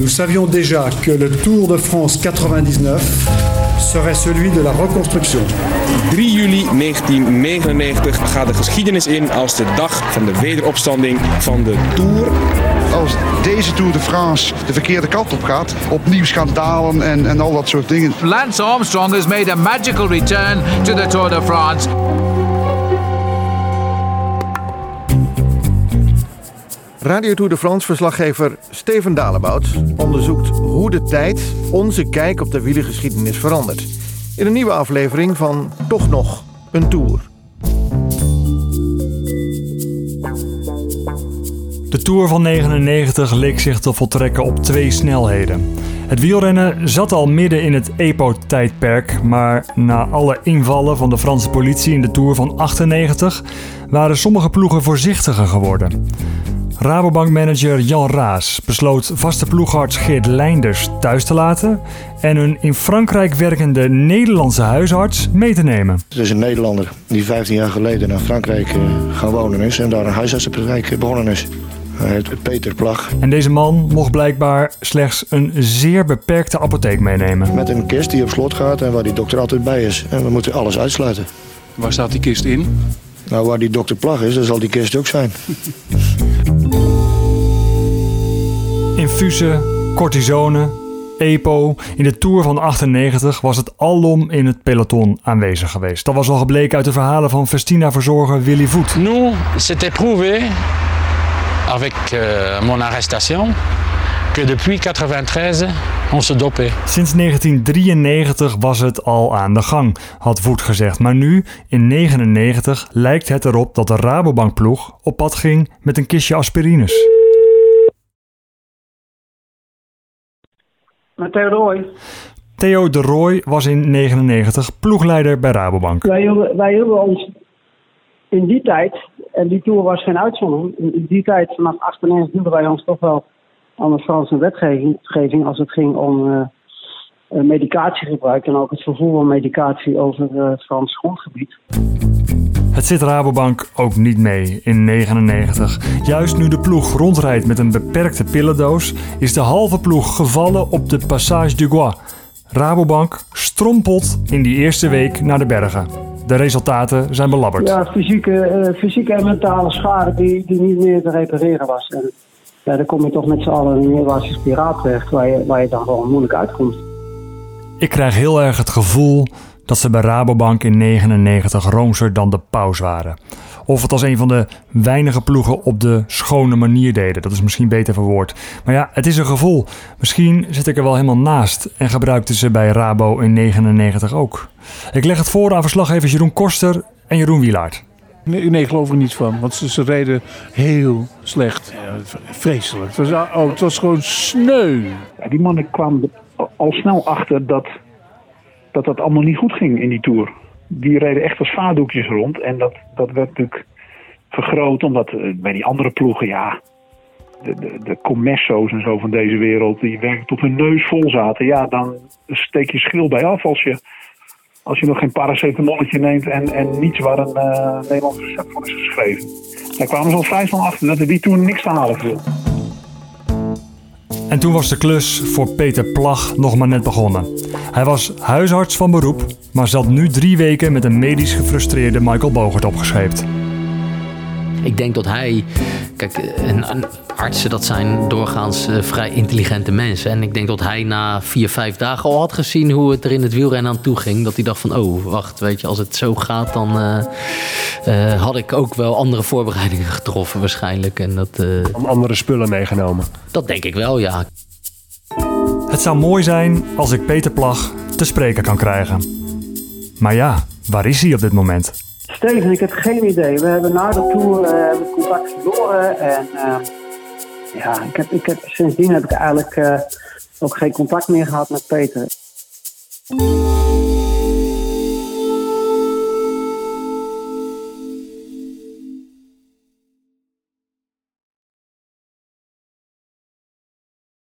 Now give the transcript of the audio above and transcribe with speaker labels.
Speaker 1: Nous savions déjà que le Tour de France 99 serait celui de la reconstruction.
Speaker 2: 3 juli 1999 gaat de geschiedenis in als de dag van de wederopstanding van de Tour.
Speaker 3: Als deze Tour de France de verkeerde kant op gaat, opnieuw schandalen en, en al dat soort dingen.
Speaker 4: Lance Armstrong has made a magical return to the Tour de France.
Speaker 5: Radio Tour de France verslaggever Steven Dalebout onderzoekt hoe de tijd onze kijk op de wielergeschiedenis verandert. In een nieuwe aflevering van Toch nog een Tour.
Speaker 6: De Tour van 99 leek zich te voltrekken op twee snelheden. Het wielrennen zat al midden in het EPO-tijdperk, maar na alle invallen van de Franse politie in de Tour van 98 waren sommige ploegen voorzichtiger geworden. Rabobank-manager Jan Raas besloot vaste ploegarts Geert Leinders thuis te laten en een in Frankrijk werkende Nederlandse huisarts mee te nemen.
Speaker 7: Het is een Nederlander die 15 jaar geleden naar Frankrijk uh, gaan wonen is en daar een huisartsenpraktijk begonnen is. Hij heet Peter Plag.
Speaker 6: En deze man mocht blijkbaar slechts een zeer beperkte apotheek meenemen.
Speaker 7: Met een kist die op slot gaat en waar die dokter altijd bij is. En we moeten alles uitsluiten.
Speaker 8: Waar staat die kist in?
Speaker 7: Nou, waar die dokter Plag is, daar zal die kist ook zijn.
Speaker 6: Infusen, cortisone, EPO. In de Tour van 98 was het alom in het peloton aanwezig geweest. Dat was al gebleken uit de verhalen van Festina-verzorger Willy Voet.
Speaker 9: Nous, c'était prouvé avec euh, mon arrestation que depuis 93 on se.
Speaker 6: Sinds 1993 was het al aan de gang, had Voet gezegd. Maar nu, in 99, lijkt het erop dat de Rabobankploeg op pad ging met een kistje aspirines.
Speaker 10: Met Theo de Roy.
Speaker 6: Theo de Roy was in 99 ploegleider bij Rabobank.
Speaker 10: Wij hielden, wij hielden ons in die tijd, en die tour was geen uitzondering, in die tijd vanaf 98 hielden wij ons toch wel aan de Franse wetgeving als het ging om uh, medicatiegebruik en ook het vervoer van medicatie over uh, het Frans grondgebied.
Speaker 6: Het zit Rabobank ook niet mee in 99. Juist nu de ploeg rondrijdt met een beperkte pillendoos, is de halve ploeg gevallen op de Passage du Gois. Rabobank strompelt in die eerste week naar de bergen. De resultaten zijn belabberd.
Speaker 10: Ja, fysieke, uh, fysieke en mentale schade die, die niet meer te repareren was. En ja, dan kom je toch met z'n allen in een neerwaartse spiraal terecht waar je, waar je dan gewoon moeilijk uitkomt.
Speaker 6: Ik krijg heel erg het gevoel dat ze bij Rabobank in 99 roomser dan de paus waren. Of het als een van de weinige ploegen op de schone manier deden. Dat is misschien beter verwoord. Maar ja, het is een gevoel. Misschien zit ik er wel helemaal naast en gebruikten ze bij Rabo in 99 ook. Ik leg het voor aan verslaggevers Jeroen Koster en Jeroen Wielaert.
Speaker 11: Nee, nee, geloof er niets van. Want ze, ze reden heel slecht. Ja, vreselijk. Het was, oh, het was gewoon sneu.
Speaker 12: Ja, die mannen kwamen al snel achter dat, dat dat allemaal niet goed ging in die Tour. Die reden echt als vaardoekjes rond. En dat, dat werd natuurlijk vergroot. Omdat uh, bij die andere ploegen, ja... De, de, de commesso's en zo van deze wereld... die werkelijk tot hun neus vol zaten. Ja, dan steek je schil bij af als je als je nog geen paracetamolletje neemt en, en niets waar een uh, Nederlands recept voor is geschreven. Daar kwamen ze al vrij snel achter dat er die toen niks te halen viel.
Speaker 6: En toen was de klus voor Peter Plag nog maar net begonnen. Hij was huisarts van beroep, maar zat nu drie weken met een medisch gefrustreerde Michael Bogert opgescheept.
Speaker 13: Ik denk dat hij. Kijk, een, een artsen dat zijn doorgaans uh, vrij intelligente mensen. En ik denk dat hij na vier, vijf dagen al had gezien hoe het er in het wielrennen aan toe ging. Dat hij dacht van, oh, wacht, weet je, als het zo gaat, dan uh, uh, had ik ook wel andere voorbereidingen getroffen waarschijnlijk. En dat,
Speaker 14: Om andere spullen meegenomen?
Speaker 13: Dat denk ik wel, ja.
Speaker 6: Het zou mooi zijn als ik Peter Plag te spreken kan krijgen. Maar ja, waar is hij op dit moment?
Speaker 10: Steven, ik heb geen idee. We hebben na de tour uh, contact verloren. En uh, ja, ik heb, ik sindsdien heb ik eigenlijk uh, ook geen contact meer gehad met Peter.